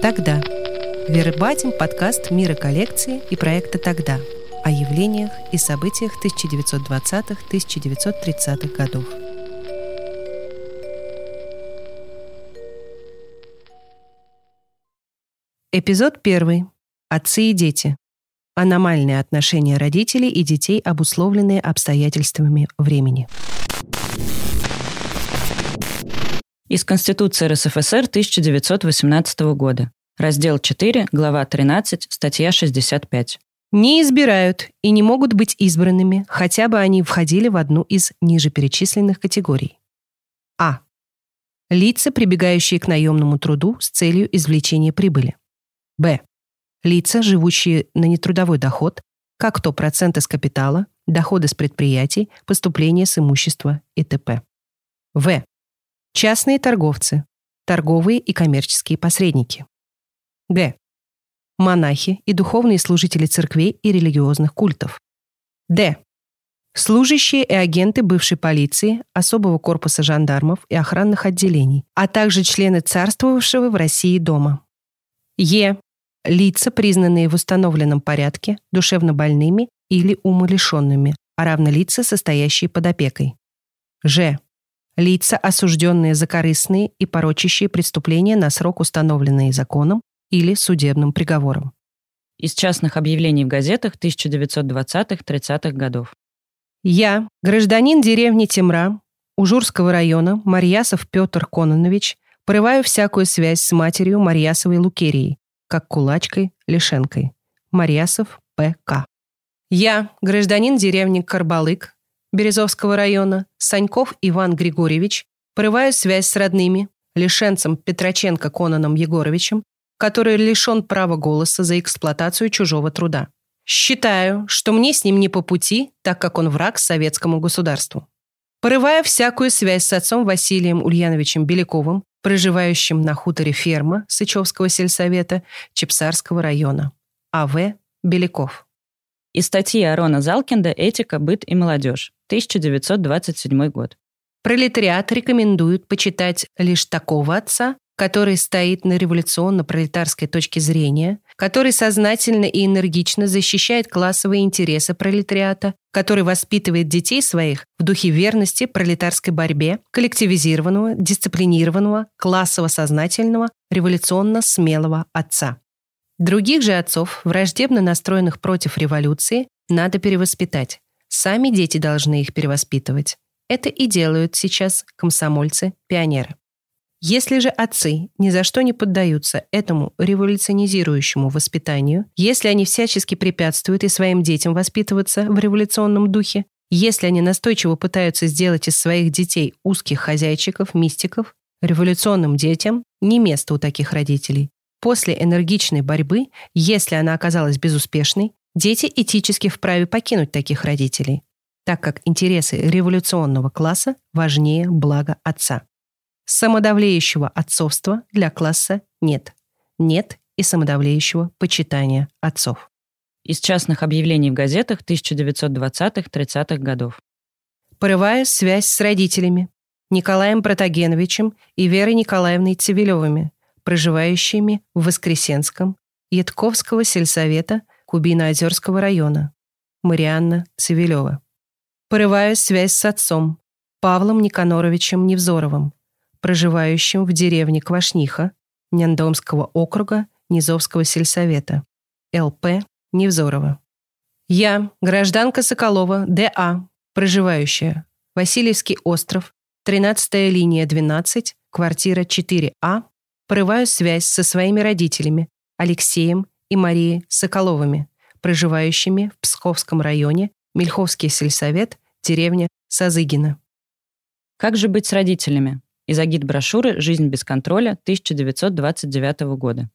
Тогда. Вербатим подкаст мира коллекции и проекта «Тогда» о явлениях и событиях 1920-1930-х годов. Эпизод первый. Отцы и дети. Аномальные отношения родителей и детей, обусловленные обстоятельствами времени. Из Конституции РСФСР 1918 года. Раздел 4, глава 13, статья 65. Не избирают и не могут быть избранными, хотя бы они входили в одну из ниже перечисленных категорий. А. Лица, прибегающие к наемному труду с целью извлечения прибыли. Б лица, живущие на нетрудовой доход, как то проценты с капитала, доходы с предприятий, поступления с имущества и т.п. В. Частные торговцы, торговые и коммерческие посредники. Г. Монахи и духовные служители церквей и религиозных культов. Д. Служащие и агенты бывшей полиции, особого корпуса жандармов и охранных отделений, а также члены царствовавшего в России дома. Е лица, признанные в установленном порядке душевно больными или умалишенными, а равно лица, состоящие под опекой. Ж. Лица, осужденные за корыстные и порочащие преступления на срок, установленный законом или судебным приговором. Из частных объявлений в газетах 1920-30-х годов. Я, гражданин деревни Темра, Ужурского района, Марьясов Петр Кононович, порываю всякую связь с матерью Марьясовой Лукерией, как кулачкой Лишенкой. Марьясов П.К. Я, гражданин деревни Карбалык, Березовского района, Саньков Иван Григорьевич, порываю связь с родными, лишенцем Петроченко Конаном Егоровичем, который лишен права голоса за эксплуатацию чужого труда. Считаю, что мне с ним не по пути, так как он враг советскому государству. Порывая всякую связь с отцом Василием Ульяновичем Беляковым, проживающим на хуторе ферма Сычевского сельсовета Чепсарского района. А.В. Беляков. Из статьи Арона Залкинда «Этика, быт и молодежь», 1927 год. Пролетариат рекомендует почитать лишь такого отца, который стоит на революционно-пролетарской точке зрения, который сознательно и энергично защищает классовые интересы пролетариата, который воспитывает детей своих в духе верности пролетарской борьбе, коллективизированного, дисциплинированного, классово-сознательного, революционно-смелого отца. Других же отцов, враждебно настроенных против революции, надо перевоспитать. Сами дети должны их перевоспитывать. Это и делают сейчас комсомольцы-пионеры. Если же отцы ни за что не поддаются этому революционизирующему воспитанию, если они всячески препятствуют и своим детям воспитываться в революционном духе, если они настойчиво пытаются сделать из своих детей узких хозяйчиков, мистиков, революционным детям не место у таких родителей. После энергичной борьбы, если она оказалась безуспешной, дети этически вправе покинуть таких родителей, так как интересы революционного класса важнее блага отца. Самодавлеющего отцовства для класса нет. Нет и самодавлеющего почитания отцов. Из частных объявлений в газетах 1920-30-х годов. Порываю связь с родителями, Николаем Протагеновичем и Верой Николаевной Цивилевыми, проживающими в Воскресенском, Ятковского сельсовета Кубино-Озерского района. Марианна Цивилева. Порываю связь с отцом, Павлом Никаноровичем Невзоровым, проживающим в деревне Квашниха Няндомского округа Низовского сельсовета, ЛП Невзорова. Я, гражданка Соколова, ДА, проживающая Васильевский остров, 13-я линия 12, квартира 4А, порываю связь со своими родителями Алексеем и Марией Соколовыми, проживающими в Псковском районе, Мельховский сельсовет, деревня Сазыгина. Как же быть с родителями? Из агит-брошюры «Жизнь без контроля» 1929 года.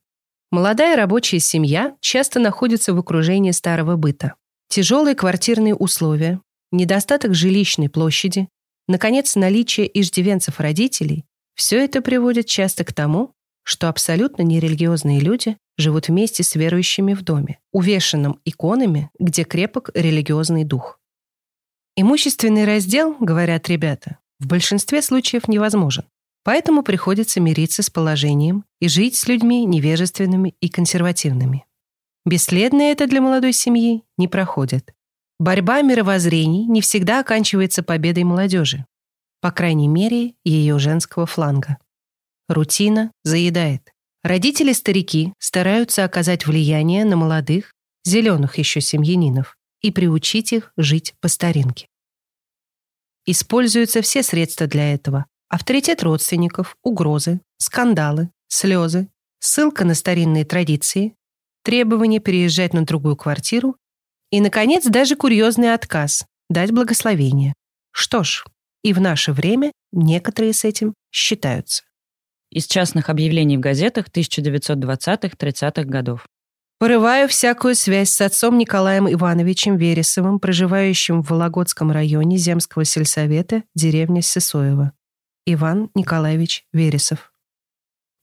Молодая рабочая семья часто находится в окружении старого быта. Тяжелые квартирные условия, недостаток жилищной площади, наконец, наличие иждивенцев родителей – все это приводит часто к тому, что абсолютно нерелигиозные люди живут вместе с верующими в доме, увешанном иконами, где крепок религиозный дух. Имущественный раздел, говорят ребята, в большинстве случаев невозможен. Поэтому приходится мириться с положением и жить с людьми невежественными и консервативными. Бесследно это для молодой семьи не проходит. Борьба мировоззрений не всегда оканчивается победой молодежи, по крайней мере, ее женского фланга. Рутина заедает. Родители-старики стараются оказать влияние на молодых, зеленых еще семьянинов и приучить их жить по старинке. Используются все средства для этого. Авторитет родственников, угрозы, скандалы, слезы, ссылка на старинные традиции, требование переезжать на другую квартиру и, наконец, даже курьезный отказ – дать благословение. Что ж, и в наше время некоторые с этим считаются. Из частных объявлений в газетах 1920-30-х годов. Порываю всякую связь с отцом Николаем Ивановичем Вересовым, проживающим в Вологодском районе Земского сельсовета, деревня Сысоева. Иван Николаевич Вересов.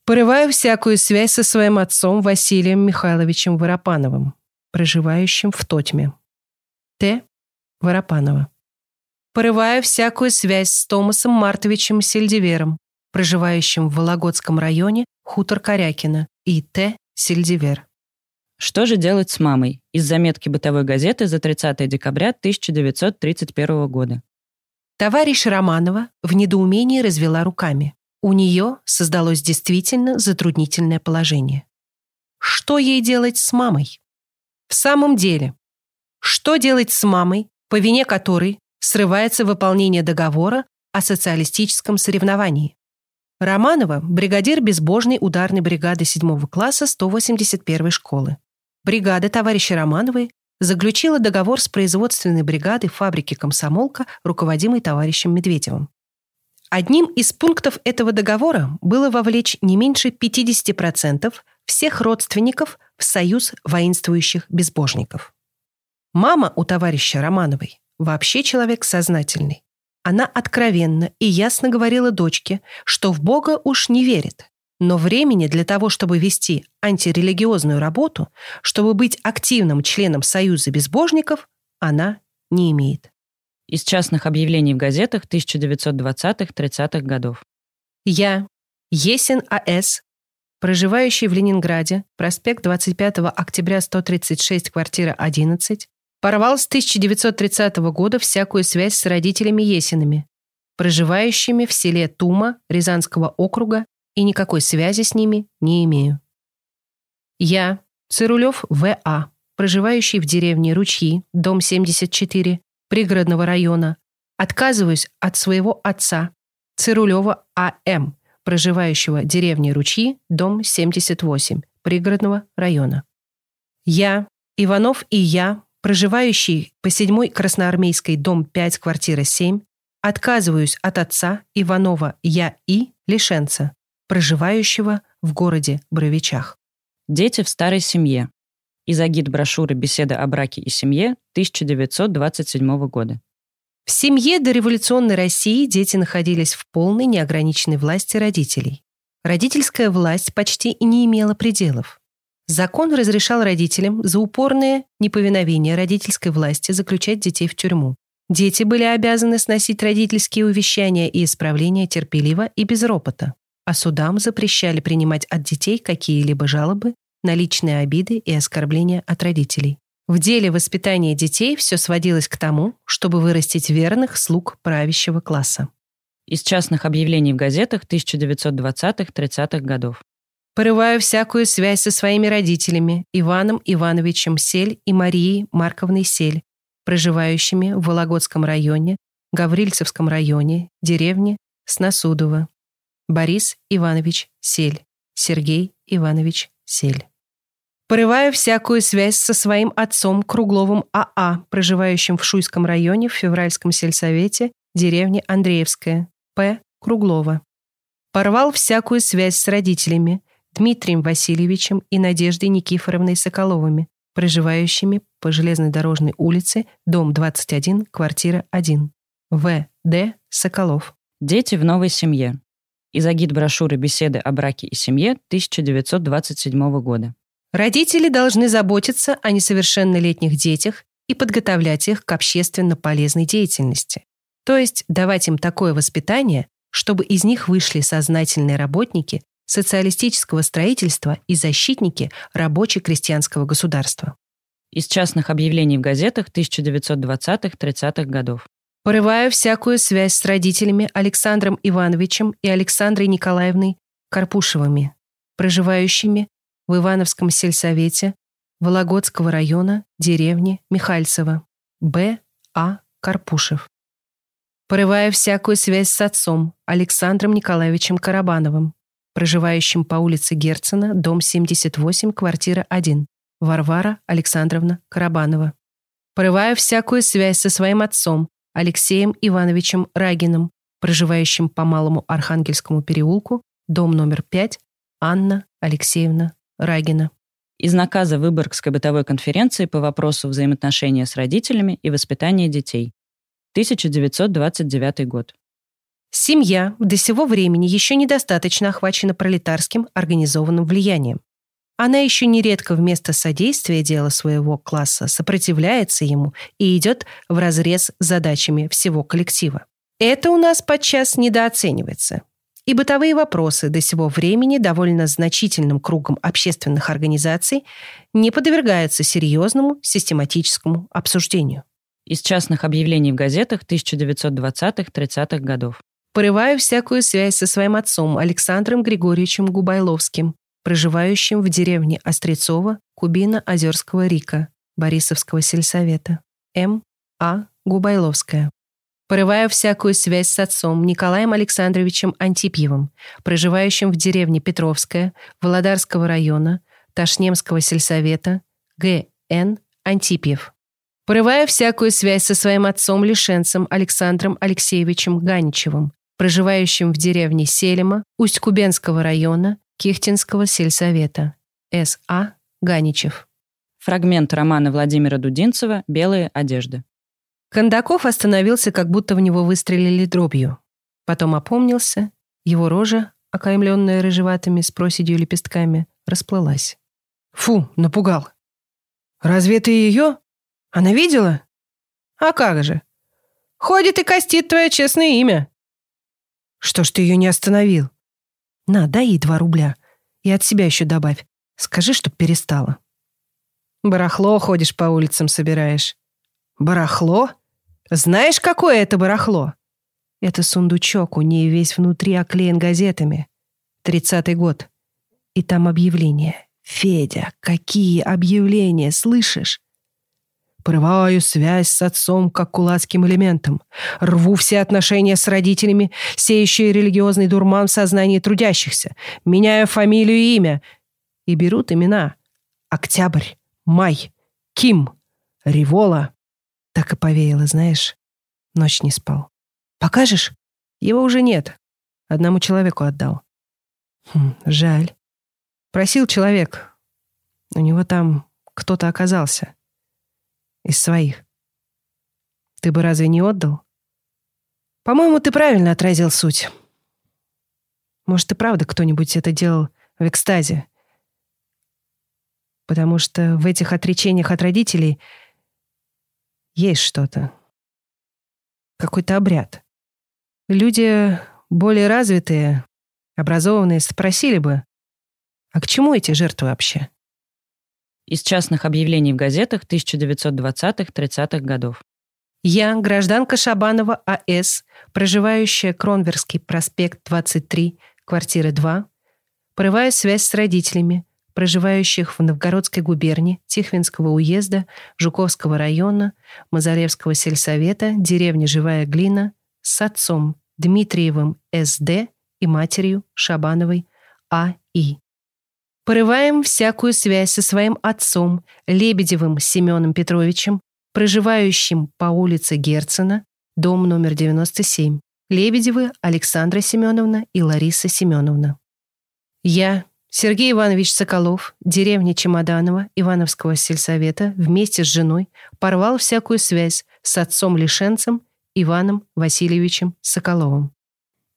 Порываю всякую связь со своим отцом Василием Михайловичем Воропановым, проживающим в Тотьме. Т. Воропанова. Порываю всякую связь с Томасом Мартовичем Сельдивером, проживающим в Вологодском районе Хутор Корякина, и Т. Сельдивер. Что же делать с мамой? Из заметки бытовой газеты за 30 декабря 1931 года. Товарищ Романова в недоумении развела руками. У нее создалось действительно затруднительное положение. Что ей делать с мамой? В самом деле, что делать с мамой, по вине которой срывается выполнение договора о социалистическом соревновании? Романова – бригадир безбожной ударной бригады 7 класса 181 школы. Бригада товарища Романовой заключила договор с производственной бригадой фабрики «Комсомолка», руководимой товарищем Медведевым. Одним из пунктов этого договора было вовлечь не меньше 50% всех родственников в союз воинствующих безбожников. Мама у товарища Романовой вообще человек сознательный. Она откровенно и ясно говорила дочке, что в Бога уж не верит, но времени для того, чтобы вести антирелигиозную работу, чтобы быть активным членом Союза безбожников, она не имеет из частных объявлений в газетах 1920-30-х годов. Я, Есин А.С., проживающий в Ленинграде, проспект 25 октября 136, квартира 11, порвал с 1930 года всякую связь с родителями Есинами, проживающими в селе Тума Рязанского округа и никакой связи с ними не имею. Я, Цирулев В.А., проживающий в деревне Ручьи, дом 74, пригородного района, отказываюсь от своего отца, Цирулева А.М., проживающего в деревне Ручьи, дом 78, пригородного района. Я, Иванов и я, проживающий по 7 Красноармейской, дом 5, квартира 7, отказываюсь от отца Иванова Я И. Лишенца, проживающего в городе Бровичах. Дети в старой семье из агит-брошюры «Беседа о браке и семье» 1927 года. В семье дореволюционной России дети находились в полной неограниченной власти родителей. Родительская власть почти и не имела пределов. Закон разрешал родителям за упорное неповиновение родительской власти заключать детей в тюрьму. Дети были обязаны сносить родительские увещания и исправления терпеливо и без ропота, а судам запрещали принимать от детей какие-либо жалобы на личные обиды и оскорбления от родителей. В деле воспитания детей все сводилось к тому, чтобы вырастить верных слуг правящего класса. Из частных объявлений в газетах 1920-30-х годов. Порываю всякую связь со своими родителями, Иваном Ивановичем Сель и Марией Марковной Сель, проживающими в Вологодском районе, Гаврильцевском районе, деревне Сносудово. Борис Иванович Сель, Сергей Иванович Сель порывая всякую связь со своим отцом Кругловым АА, а, проживающим в Шуйском районе в Февральском сельсовете деревни Андреевская, П. Круглова. Порвал всякую связь с родителями Дмитрием Васильевичем и Надеждой Никифоровной Соколовыми, проживающими по железной дорожной улице, дом 21, квартира 1. В. Д. Соколов. Дети в новой семье. Из агит-брошюры «Беседы о браке и семье» 1927 года. Родители должны заботиться о несовершеннолетних детях и подготовлять их к общественно полезной деятельности. То есть давать им такое воспитание, чтобы из них вышли сознательные работники социалистического строительства и защитники рабоче-крестьянского государства. Из частных объявлений в газетах 1920-30-х годов. Порываю всякую связь с родителями Александром Ивановичем и Александрой Николаевной Карпушевыми, проживающими в Ивановском сельсовете Вологодского района, деревни Михальцево, Б. А. Карпушев. Порываю всякую связь с отцом Александром Николаевичем Карабановым, проживающим по улице Герцена, дом 78, квартира 1, Варвара Александровна Карабанова. Порываю всякую связь со своим отцом Алексеем Ивановичем Рагиным, проживающим по Малому Архангельскому переулку, дом номер 5, Анна Алексеевна Рагина. Из наказа Выборгской бытовой конференции по вопросу взаимоотношения с родителями и воспитания детей. 1929 год. Семья до сего времени еще недостаточно охвачена пролетарским организованным влиянием. Она еще нередко вместо содействия дела своего класса сопротивляется ему и идет вразрез с задачами всего коллектива. Это у нас подчас недооценивается. И бытовые вопросы до сего времени довольно значительным кругом общественных организаций не подвергаются серьезному систематическому обсуждению. Из частных объявлений в газетах 1920-30-х годов порываю всякую связь со своим отцом Александром Григорьевичем Губайловским, проживающим в деревне Острецово Кубина-Озерского Рика, Борисовского сельсовета. М. А. Губайловская. Порываю всякую связь с отцом Николаем Александровичем Антипьевым, проживающим в деревне Петровская, Володарского района, Ташнемского сельсовета, Г. Н. Антипьев. Порываю всякую связь со своим отцом-лишенцем Александром Алексеевичем Ганичевым, проживающим в деревне Селема Усть-Кубенского района Кихтинского сельсовета. С.А. Ганичев. Фрагмент романа Владимира Дудинцева «Белые одежды». Кондаков остановился, как будто в него выстрелили дробью. Потом опомнился, его рожа, окаймленная рыжеватыми с проседью лепестками, расплылась. «Фу, напугал! Разве ты ее? Она видела? А как же? Ходит и костит твое честное имя!» Что ж ты ее не остановил? На, дай ей два рубля. И от себя еще добавь. Скажи, чтоб перестала. Барахло ходишь по улицам собираешь. Барахло? Знаешь, какое это барахло? Это сундучок, у нее весь внутри оклеен газетами. Тридцатый год. И там объявление. Федя, какие объявления, слышишь? Порываю связь с отцом как кулацким элементом. Рву все отношения с родителями, сеющие религиозный дурман в сознании трудящихся. Меняю фамилию и имя. И берут имена. Октябрь, Май, Ким, Револа. Так и повеяло, знаешь. Ночь не спал. Покажешь? Его уже нет. Одному человеку отдал. Хм, жаль. Просил человек. У него там кто-то оказался из своих. Ты бы разве не отдал? По-моему, ты правильно отразил суть. Может, и правда кто-нибудь это делал в экстазе. Потому что в этих отречениях от родителей есть что-то. Какой-то обряд. Люди более развитые, образованные спросили бы, а к чему эти жертвы вообще? Из частных объявлений в газетах 1920-30-х годов. Я, гражданка Шабанова А.С., проживающая Кронверский проспект 23, квартира 2, порываю связь с родителями, проживающих в Новгородской губернии, Тихвинского уезда, Жуковского района, Мазаревского сельсовета, деревни Живая Глина, с отцом Дмитриевым С.Д. и матерью Шабановой А.И. Порываем всякую связь со своим отцом, Лебедевым Семеном Петровичем, проживающим по улице Герцена, дом номер 97. Лебедевы Александра Семеновна и Лариса Семеновна. Я, Сергей Иванович Соколов, деревня Чемоданова, Ивановского сельсовета, вместе с женой порвал всякую связь с отцом-лишенцем Иваном Васильевичем Соколовым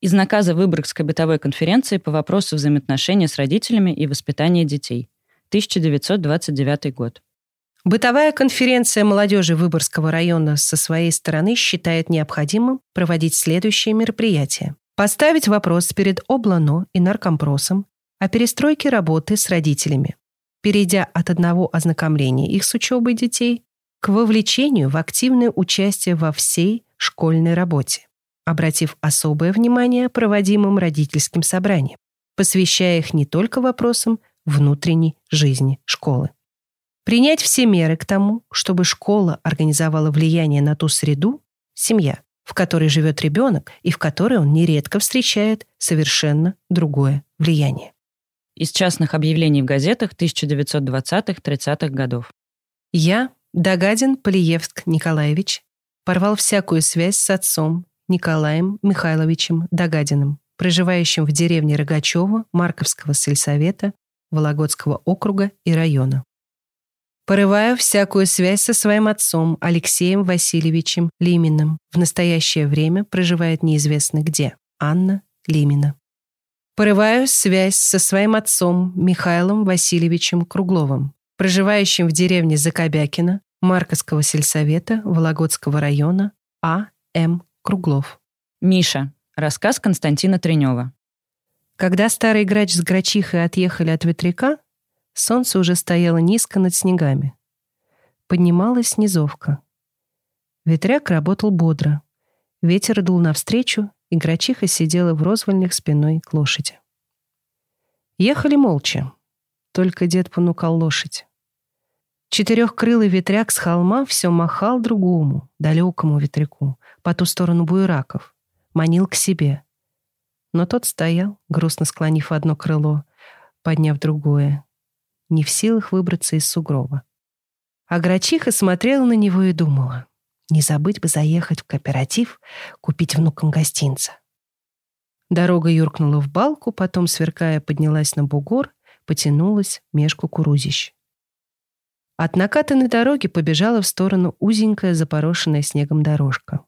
из наказа Выборгской бытовой конференции по вопросу взаимоотношения с родителями и воспитания детей. 1929 год. Бытовая конференция молодежи Выборгского района со своей стороны считает необходимым проводить следующие мероприятия. Поставить вопрос перед Облано и наркомпросом о перестройке работы с родителями, перейдя от одного ознакомления их с учебой детей к вовлечению в активное участие во всей школьной работе, обратив особое внимание проводимым родительским собраниям, посвящая их не только вопросам внутренней жизни школы. Принять все меры к тому, чтобы школа организовала влияние на ту среду, семья, в которой живет ребенок и в которой он нередко встречает совершенно другое влияние. Из частных объявлений в газетах 1920-30-х годов. Я, Дагадин Полиевск Николаевич, порвал всякую связь с отцом Николаем Михайловичем Дагадиным, проживающим в деревне Рогачева Марковского сельсовета Вологодского округа и района. Порываю всякую связь со своим отцом Алексеем Васильевичем Лиминым. В настоящее время проживает неизвестно где. Анна Лимина. Порываю связь со своим отцом Михаилом Васильевичем Кругловым, проживающим в деревне Закобякино Марковского сельсовета Вологодского района А. Круглов. Миша. Рассказ Константина Тренева. Когда старый грач с грачихой отъехали от ветряка, Солнце уже стояло низко над снегами. Поднималась низовка. Ветряк работал бодро. Ветер дул навстречу, и грачиха сидела в розвольных спиной к лошади. Ехали молча. Только дед понукал лошадь. Четырехкрылый ветряк с холма все махал другому, далекому ветряку, по ту сторону буераков, манил к себе. Но тот стоял, грустно склонив одно крыло, подняв другое, не в силах выбраться из сугроба. А грачиха смотрела на него и думала, не забыть бы заехать в кооператив, купить внукам гостинца. Дорога юркнула в балку, потом, сверкая, поднялась на бугор, потянулась меж кукурузищ. От накатанной дороги побежала в сторону узенькая запорошенная снегом дорожка.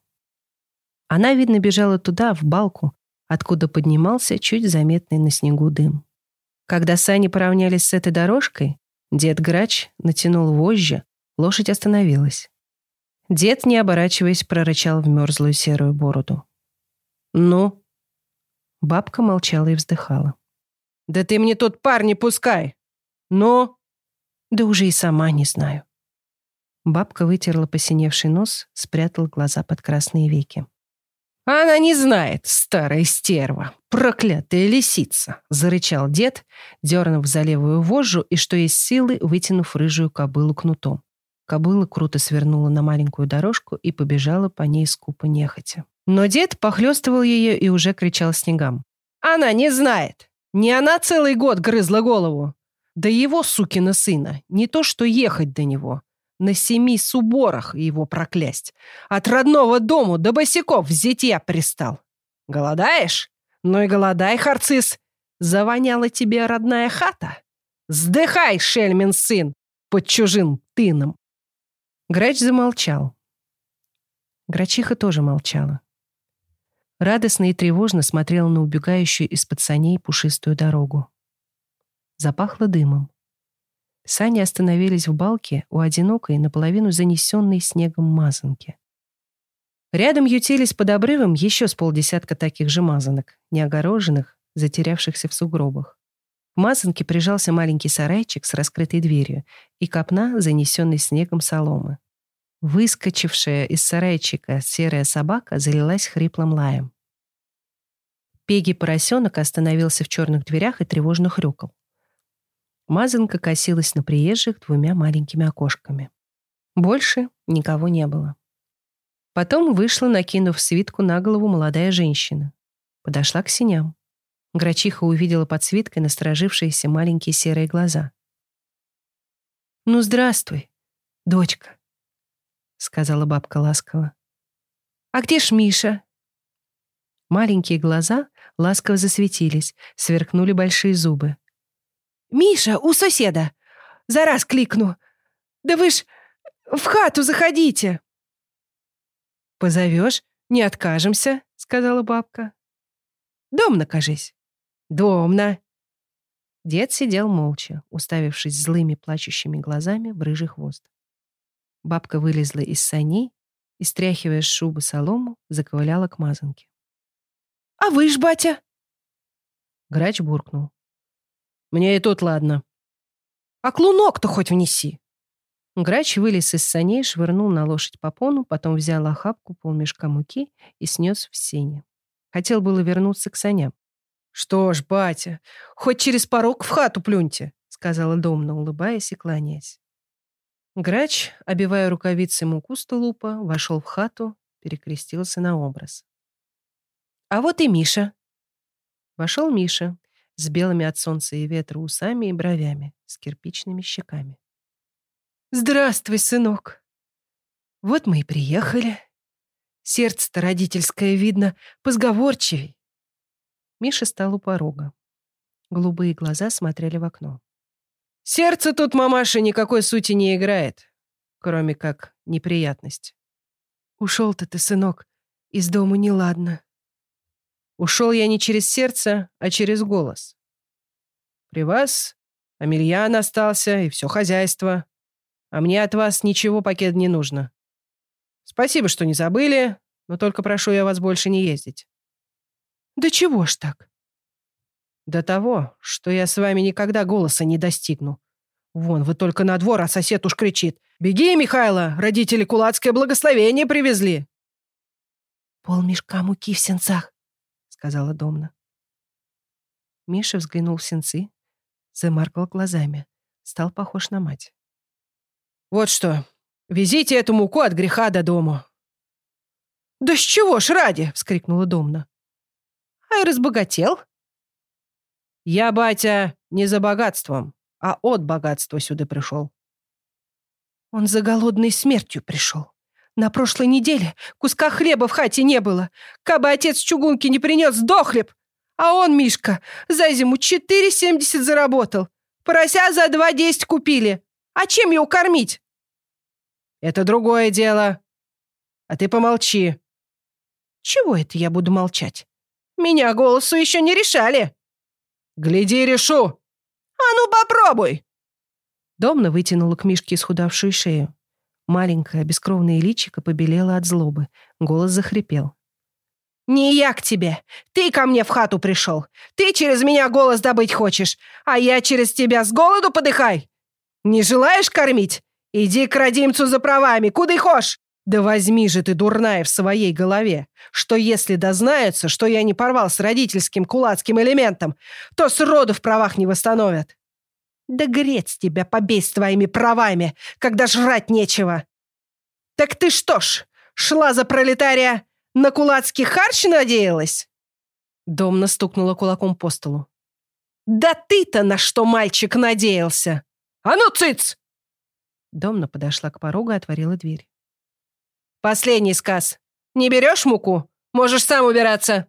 Она, видно, бежала туда, в балку, откуда поднимался чуть заметный на снегу дым. Когда сани поравнялись с этой дорожкой, дед Грач натянул вожжи, лошадь остановилась. Дед, не оборачиваясь, прорычал в мерзлую серую бороду. «Ну?» Бабка молчала и вздыхала. «Да ты мне тут пар не пускай! Ну?» «Да уже и сама не знаю». Бабка вытерла посиневший нос, спрятала глаза под красные веки. «Она не знает, старая стерва, проклятая лисица!» — зарычал дед, дернув за левую вожжу и, что есть силы, вытянув рыжую кобылу кнутом. Кобыла круто свернула на маленькую дорожку и побежала по ней скупо нехотя. Но дед похлестывал ее и уже кричал снегам. «Она не знает! Не она целый год грызла голову! Да его, сукина сына, не то что ехать до него, на семи суборах его проклясть. От родного дому до босиков в зитья пристал. Голодаешь? Ну и голодай, харцис. Завоняла тебе родная хата? Сдыхай, шельмин сын, под чужим тыном. Грач замолчал. Грачиха тоже молчала. Радостно и тревожно смотрела на убегающую из-под саней пушистую дорогу. Запахло дымом. Сани остановились в балке у одинокой, наполовину занесенной снегом мазанки. Рядом ютились под обрывом еще с полдесятка таких же мазанок, неогороженных, затерявшихся в сугробах. В мазанке прижался маленький сарайчик с раскрытой дверью и копна, занесенной снегом соломы. Выскочившая из сарайчика серая собака залилась хриплым лаем. Пеги-поросенок остановился в черных дверях и тревожно хрюкал. Мазанка косилась на приезжих двумя маленькими окошками. Больше никого не было. Потом вышла, накинув свитку на голову, молодая женщина. Подошла к синям. Грачиха увидела под свиткой насторожившиеся маленькие серые глаза. «Ну, здравствуй, дочка», — сказала бабка ласково. «А где ж Миша?» Маленькие глаза ласково засветились, сверкнули большие зубы. «Миша, у соседа! За раз кликну! Да вы ж в хату заходите!» «Позовешь, не откажемся», — сказала бабка. «Домна, кажись». «Домна». Дед сидел молча, уставившись злыми плачущими глазами в рыжий хвост. Бабка вылезла из саней и, стряхивая с шубы солому, заковыляла к мазанке. А вы ж, батя? Грач буркнул. Мне и тут ладно. А клунок-то хоть внеси. Грач вылез из саней, швырнул на лошадь попону, потом взял охапку полмешка муки и снес в сене. Хотел было вернуться к саням. «Что ж, батя, хоть через порог в хату плюньте», — сказала Домна, улыбаясь и кланяясь. Грач, обивая рукавицей муку с тулупа, вошел в хату, перекрестился на образ. «А вот и Миша». Вошел Миша с белыми от солнца и ветра усами и бровями, с кирпичными щеками. «Здравствуй, сынок. Вот мы и приехали. Сердце-то родительское, видно, позговорчивей». Миша стал у порога. Голубые глаза смотрели в окно. «Сердце тут, мамаша, никакой сути не играет, кроме как неприятность». «Ушел-то ты, сынок, из дома неладно». «Ушел я не через сердце, а через голос. При вас Амельян остался и все хозяйство. А мне от вас ничего пакет не нужно. Спасибо, что не забыли, но только прошу я вас больше не ездить. Да чего ж так? До того, что я с вами никогда голоса не достигну. Вон, вы только на двор, а сосед уж кричит. «Беги, Михайло, родители кулацкое благословение привезли!» «Пол мешка муки в сенцах», — сказала Домна. Миша взглянул в сенцы, замаркал глазами, стал похож на мать. Вот что, везите эту муку от греха до дому. «Да с чего ж ради?» — вскрикнула Домна. «Ай, разбогател?» «Я, батя, не за богатством, а от богатства сюда пришел». «Он за голодной смертью пришел. На прошлой неделе куска хлеба в хате не было. Кабы отец чугунки не принес, сдохлеб. А он, Мишка, за зиму 4,70 заработал. Порося за 2,10 купили. А чем его кормить?» Это другое дело. А ты помолчи. Чего это я буду молчать? Меня голосу еще не решали. Гляди, решу. А ну попробуй. Домна вытянула к Мишке исхудавшую шею. Маленькое бескровное личико побелело от злобы. Голос захрипел. «Не я к тебе. Ты ко мне в хату пришел. Ты через меня голос добыть хочешь, а я через тебя с голоду подыхай. Не желаешь кормить? «Иди к родимцу за правами, куда хошь!» «Да возьми же ты, дурная, в своей голове, что если дознаются, что я не порвал с родительским кулацким элементом, то сроду в правах не восстановят. Да грець тебя побей с твоими правами, когда жрать нечего. Так ты что ж, шла за пролетария, на кулацкий харч надеялась?» Домна стукнула кулаком по столу. «Да ты-то на что мальчик надеялся? А ну, цыц!» Домна подошла к порогу и отворила дверь. «Последний сказ. Не берешь муку? Можешь сам убираться».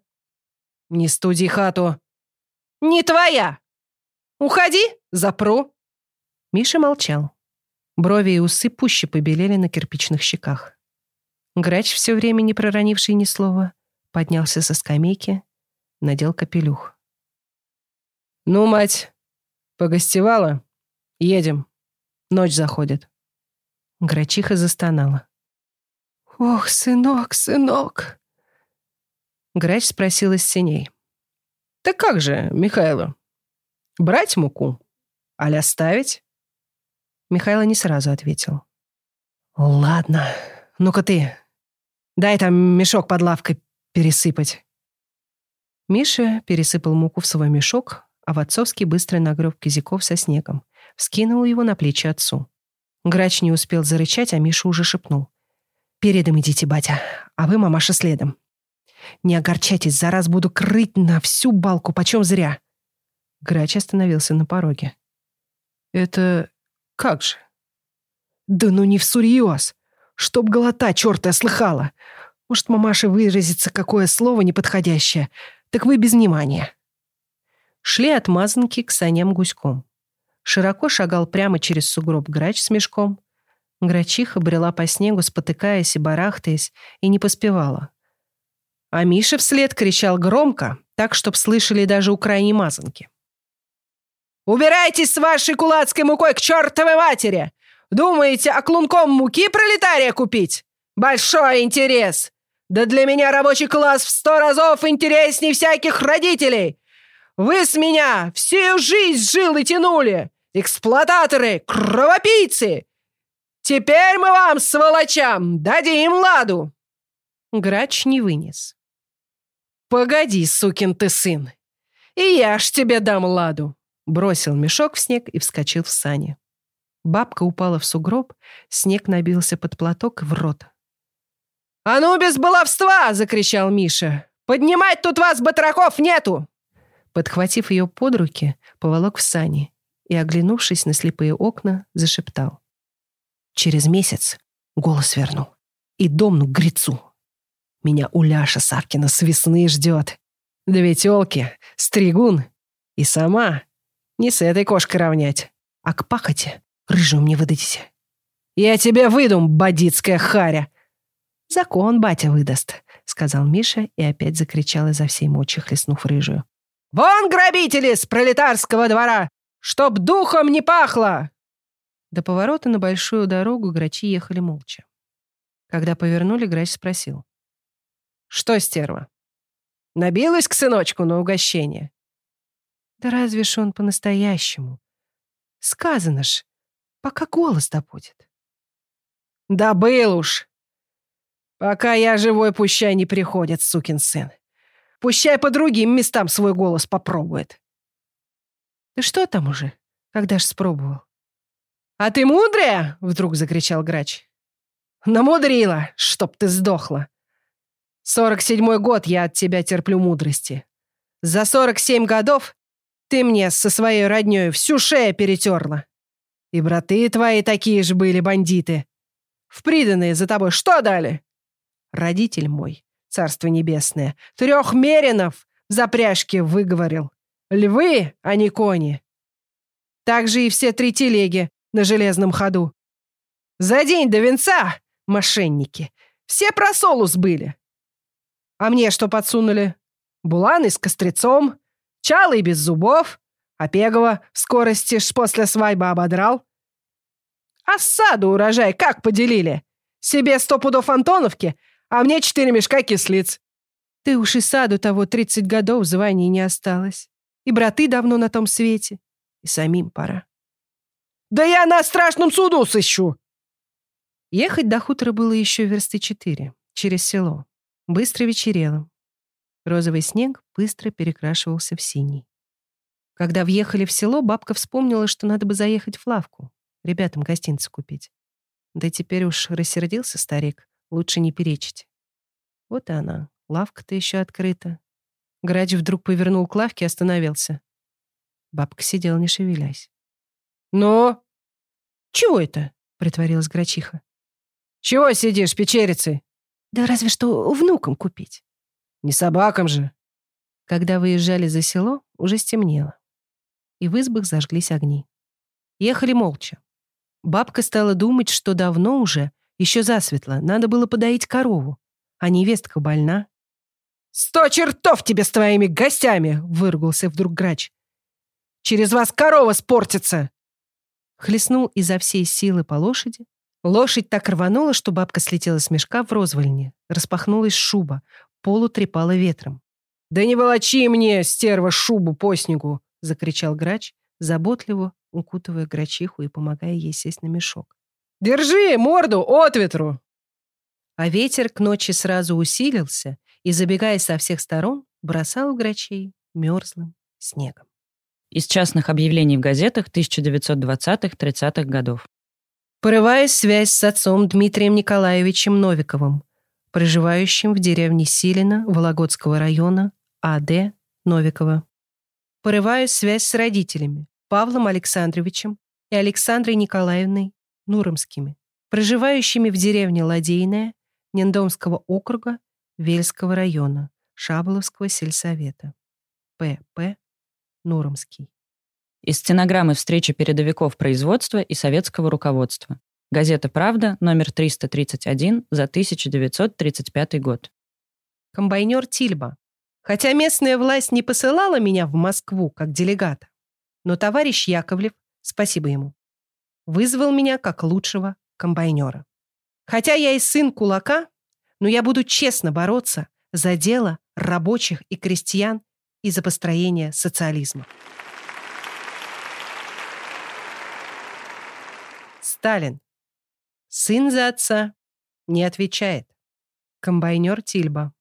«Не студи хату». «Не твоя. Уходи, запру». Миша молчал. Брови и усы пуще побелели на кирпичных щеках. Грач, все время не проронивший ни слова, поднялся со скамейки, надел капелюх. «Ну, мать, погостевала? Едем. Ночь заходит». Грачиха застонала. «Ох, сынок, сынок!» Грач спросил из синей. «Так как же, Михайло? Брать муку? Аля ставить?» Михайло не сразу ответил. «Ладно, ну-ка ты, дай там мешок под лавкой пересыпать». Миша пересыпал муку в свой мешок, а в отцовский быстро нагреб кизиков со снегом, вскинул его на плечи отцу. Грач не успел зарычать, а Миша уже шепнул. «Передом идите, батя, а вы, мамаша, следом. Не огорчайтесь, за раз буду крыть на всю балку, почем зря». Грач остановился на пороге. «Это как же?» «Да ну не всерьез! Чтоб голота черта слыхала! Может, мамаша выразится какое слово неподходящее, так вы без внимания». Шли от мазанки к саням гуськом. Широко шагал прямо через сугроб грач с мешком. Грачиха брела по снегу, спотыкаясь и барахтаясь, и не поспевала. А Миша вслед кричал громко, так, чтоб слышали даже у крайней мазанки. «Убирайтесь с вашей кулацкой мукой к чертовой матери! Думаете, оклунком муки пролетария купить? Большой интерес! Да для меня рабочий класс в сто разов интереснее всяких родителей! Вы с меня всю жизнь жил и тянули! Эксплуататоры, кровопийцы! Теперь мы вам, сволочам, дадим ладу!» Грач не вынес. «Погоди, сукин ты сын! И я ж тебе дам ладу!» Бросил мешок в снег и вскочил в сани. Бабка упала в сугроб, снег набился под платок в рот. «А ну без баловства!» — закричал Миша. «Поднимать тут вас, батраков, нету!» Подхватив ее под руки, поволок в сани и, оглянувшись на слепые окна, зашептал. Через месяц голос верну. И домну к грицу. Меня Уляша Савкина с весны ждет. Две тёлки, стригун и сама. Не с этой кошкой равнять, а к пахоте рыжую мне выдадите. Я тебе выдум, бандитская харя. Закон батя выдаст, сказал Миша и опять закричал изо всей мочи, хлестнув рыжую. «Вон, грабители с пролетарского двора! Чтоб духом не пахло!» До поворота на большую дорогу грачи ехали молча. Когда повернули, грач спросил. «Что, стерва, набилась к сыночку на угощение?» «Да разве ж он по-настоящему? Сказано ж, пока голос добудет». «Да был уж! Пока я живой, пущай не приходит, сукин сын. Пущай по другим местам свой голос попробует». «Ты что там уже, когда ж спробовал?» «А ты мудрая?» — вдруг закричал грач. «Намудрила, чтоб ты сдохла. Сорок седьмой год я от тебя терплю мудрости. За сорок семь годов ты мне со своей роднёй всю шею перетерла. И браты твои такие же были бандиты. В приданные за тобой что дали? Родитель мой, царство небесное, трех меринов в запряжке выговорил. Львы, а не кони. Так же и все три телеги, на железном ходу. За день до венца, мошенники, все про Солус были. А мне что подсунули? Буланы с кострецом, чалый без зубов, а Пегова в скорости ж после свадьбы ободрал. А саду урожай как поделили? Себе сто пудов Антоновки, а мне четыре мешка кислиц. Ты уж и саду того тридцать годов званий не осталось. И браты давно на том свете. И самим пора. Да я на страшном суду сыщу!» Ехать до хутора было еще версты четыре, через село. Быстро вечерело. Розовый снег быстро перекрашивался в синий. Когда въехали в село, бабка вспомнила, что надо бы заехать в лавку, ребятам гостинцы купить. Да теперь уж рассердился старик, лучше не перечить. Вот и она, лавка-то еще открыта. Грач вдруг повернул к лавке и остановился. Бабка сидела, не шевелясь. «Ну?» «Чего это?» — притворилась Грачиха. «Чего сидишь, печерицей?» «Да разве что внукам купить». «Не собакам же». Когда выезжали за село, уже стемнело. И в избах зажглись огни. Ехали молча. Бабка стала думать, что давно уже, еще засветло, надо было подоить корову, а невестка больна. «Сто чертов тебе с твоими гостями!» — выругался вдруг грач. «Через вас корова спортится!» Хлестнул изо всей силы по лошади. Лошадь так рванула, что бабка слетела с мешка в розвольне. Распахнулась шуба, полу трепала ветром. «Да не волочи мне, стерва, шубу по снегу!» — закричал грач, заботливо укутывая грачиху и помогая ей сесть на мешок. «Держи морду от ветру!» А ветер к ночи сразу усилился и, забегая со всех сторон, бросал в грачей мерзлым снегом из частных объявлений в газетах 1920-30-х годов. Порывая связь с отцом Дмитрием Николаевичем Новиковым, проживающим в деревне Силина Вологодского района А.Д. Новикова. Порываю связь с родителями Павлом Александровичем и Александрой Николаевной Нуромскими, проживающими в деревне Ладейная Нендомского округа Вельского района Шаболовского сельсовета. П.П. Нуромский. Из стенограммы встречи передовиков производства и советского руководства. Газета «Правда», номер 331 за 1935 год. Комбайнер Тильба. Хотя местная власть не посылала меня в Москву как делегата, но товарищ Яковлев, спасибо ему, вызвал меня как лучшего комбайнера. Хотя я и сын кулака, но я буду честно бороться за дело рабочих и крестьян и за построение социализма. Сталин. Сын за отца не отвечает. Комбайнер Тильба.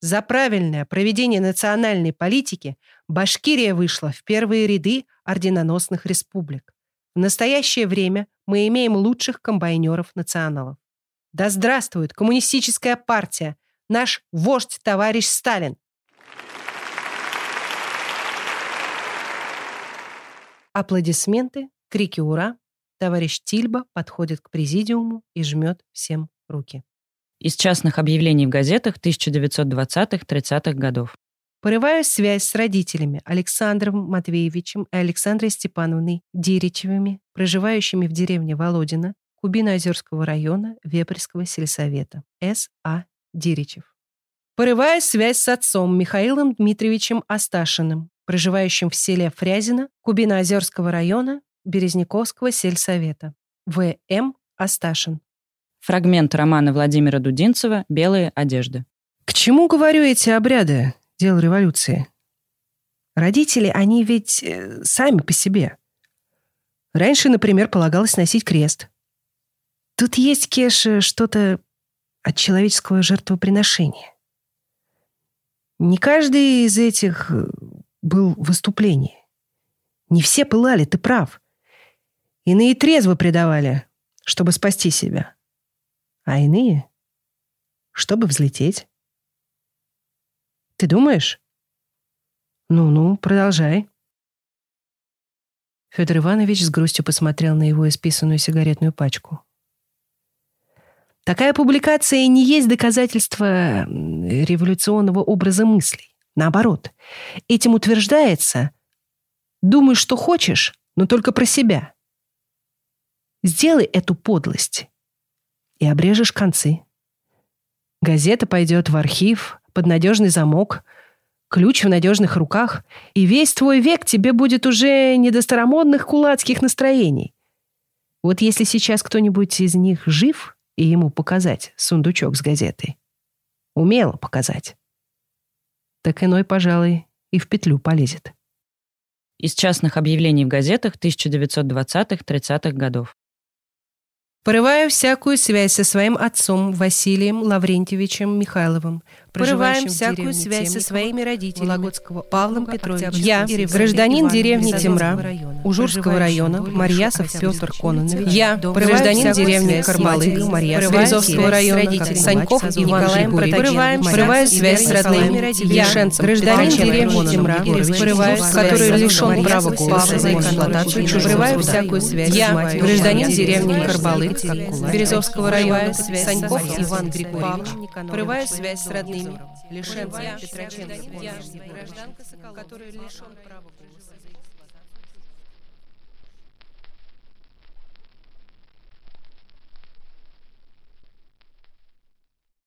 За правильное проведение национальной политики Башкирия вышла в первые ряды орденоносных республик. В настоящее время мы имеем лучших комбайнеров-националов. Да здравствует коммунистическая партия, наш вождь товарищ Сталин. Аплодисменты, крики «Ура!» Товарищ Тильба подходит к президиуму и жмет всем руки. Из частных объявлений в газетах 1920-30-х годов. Порываю связь с родителями Александром Матвеевичем и Александрой Степановной Диричевыми, проживающими в деревне Володина, Кубино-Озерского района Вепреского сельсовета. С. А. Диричев. Порываю связь с отцом Михаилом Дмитриевичем Асташиным, проживающим в селе Фрязино Кубино-Озерского района Березняковского сельсовета. В. М. Асташин. Фрагмент романа Владимира Дудинцева «Белые одежды». К чему говорю эти обряды, дел революции? Родители, они ведь э, сами по себе. Раньше, например, полагалось носить крест. Тут есть, Кеш, что-то от человеческого жертвоприношения. Не каждый из этих э, был в выступлении. Не все пылали, ты прав. Иные трезво предавали, чтобы спасти себя а иные — чтобы взлететь. Ты думаешь? Ну-ну, продолжай. Федор Иванович с грустью посмотрел на его исписанную сигаретную пачку. Такая публикация не есть доказательство революционного образа мыслей. Наоборот, этим утверждается «думай, что хочешь, но только про себя». Сделай эту подлость, и обрежешь концы. Газета пойдет в архив, под надежный замок, ключ в надежных руках, и весь твой век тебе будет уже не до старомодных кулацких настроений. Вот если сейчас кто-нибудь из них жив, и ему показать сундучок с газетой, умело показать, так иной, пожалуй, и в петлю полезет. Из частных объявлений в газетах 1920-30-х годов. Порываю всякую связь со своим отцом Василием Лаврентьевичем Михайловым. Порываем всякую связь со своими родителями Вологодского Павлом Петровичем. Я, гражданин деревни Темра, Ужурского района, Марьясов Петр Кононович. Я, гражданин деревни Кармалы, Марьясов Березовского района, Саньков Иван Григорьевич. Порываю связь с родными. Я, гражданин деревни Темра, который лишен права голоса за эксплуатацию Порываю всякую связь. Я, гражданин деревни Карбалы, Березовского района, Саньков Иван Григорьевич. Порываю связь с родными лишен Петроченко, гражданка, который лишен права.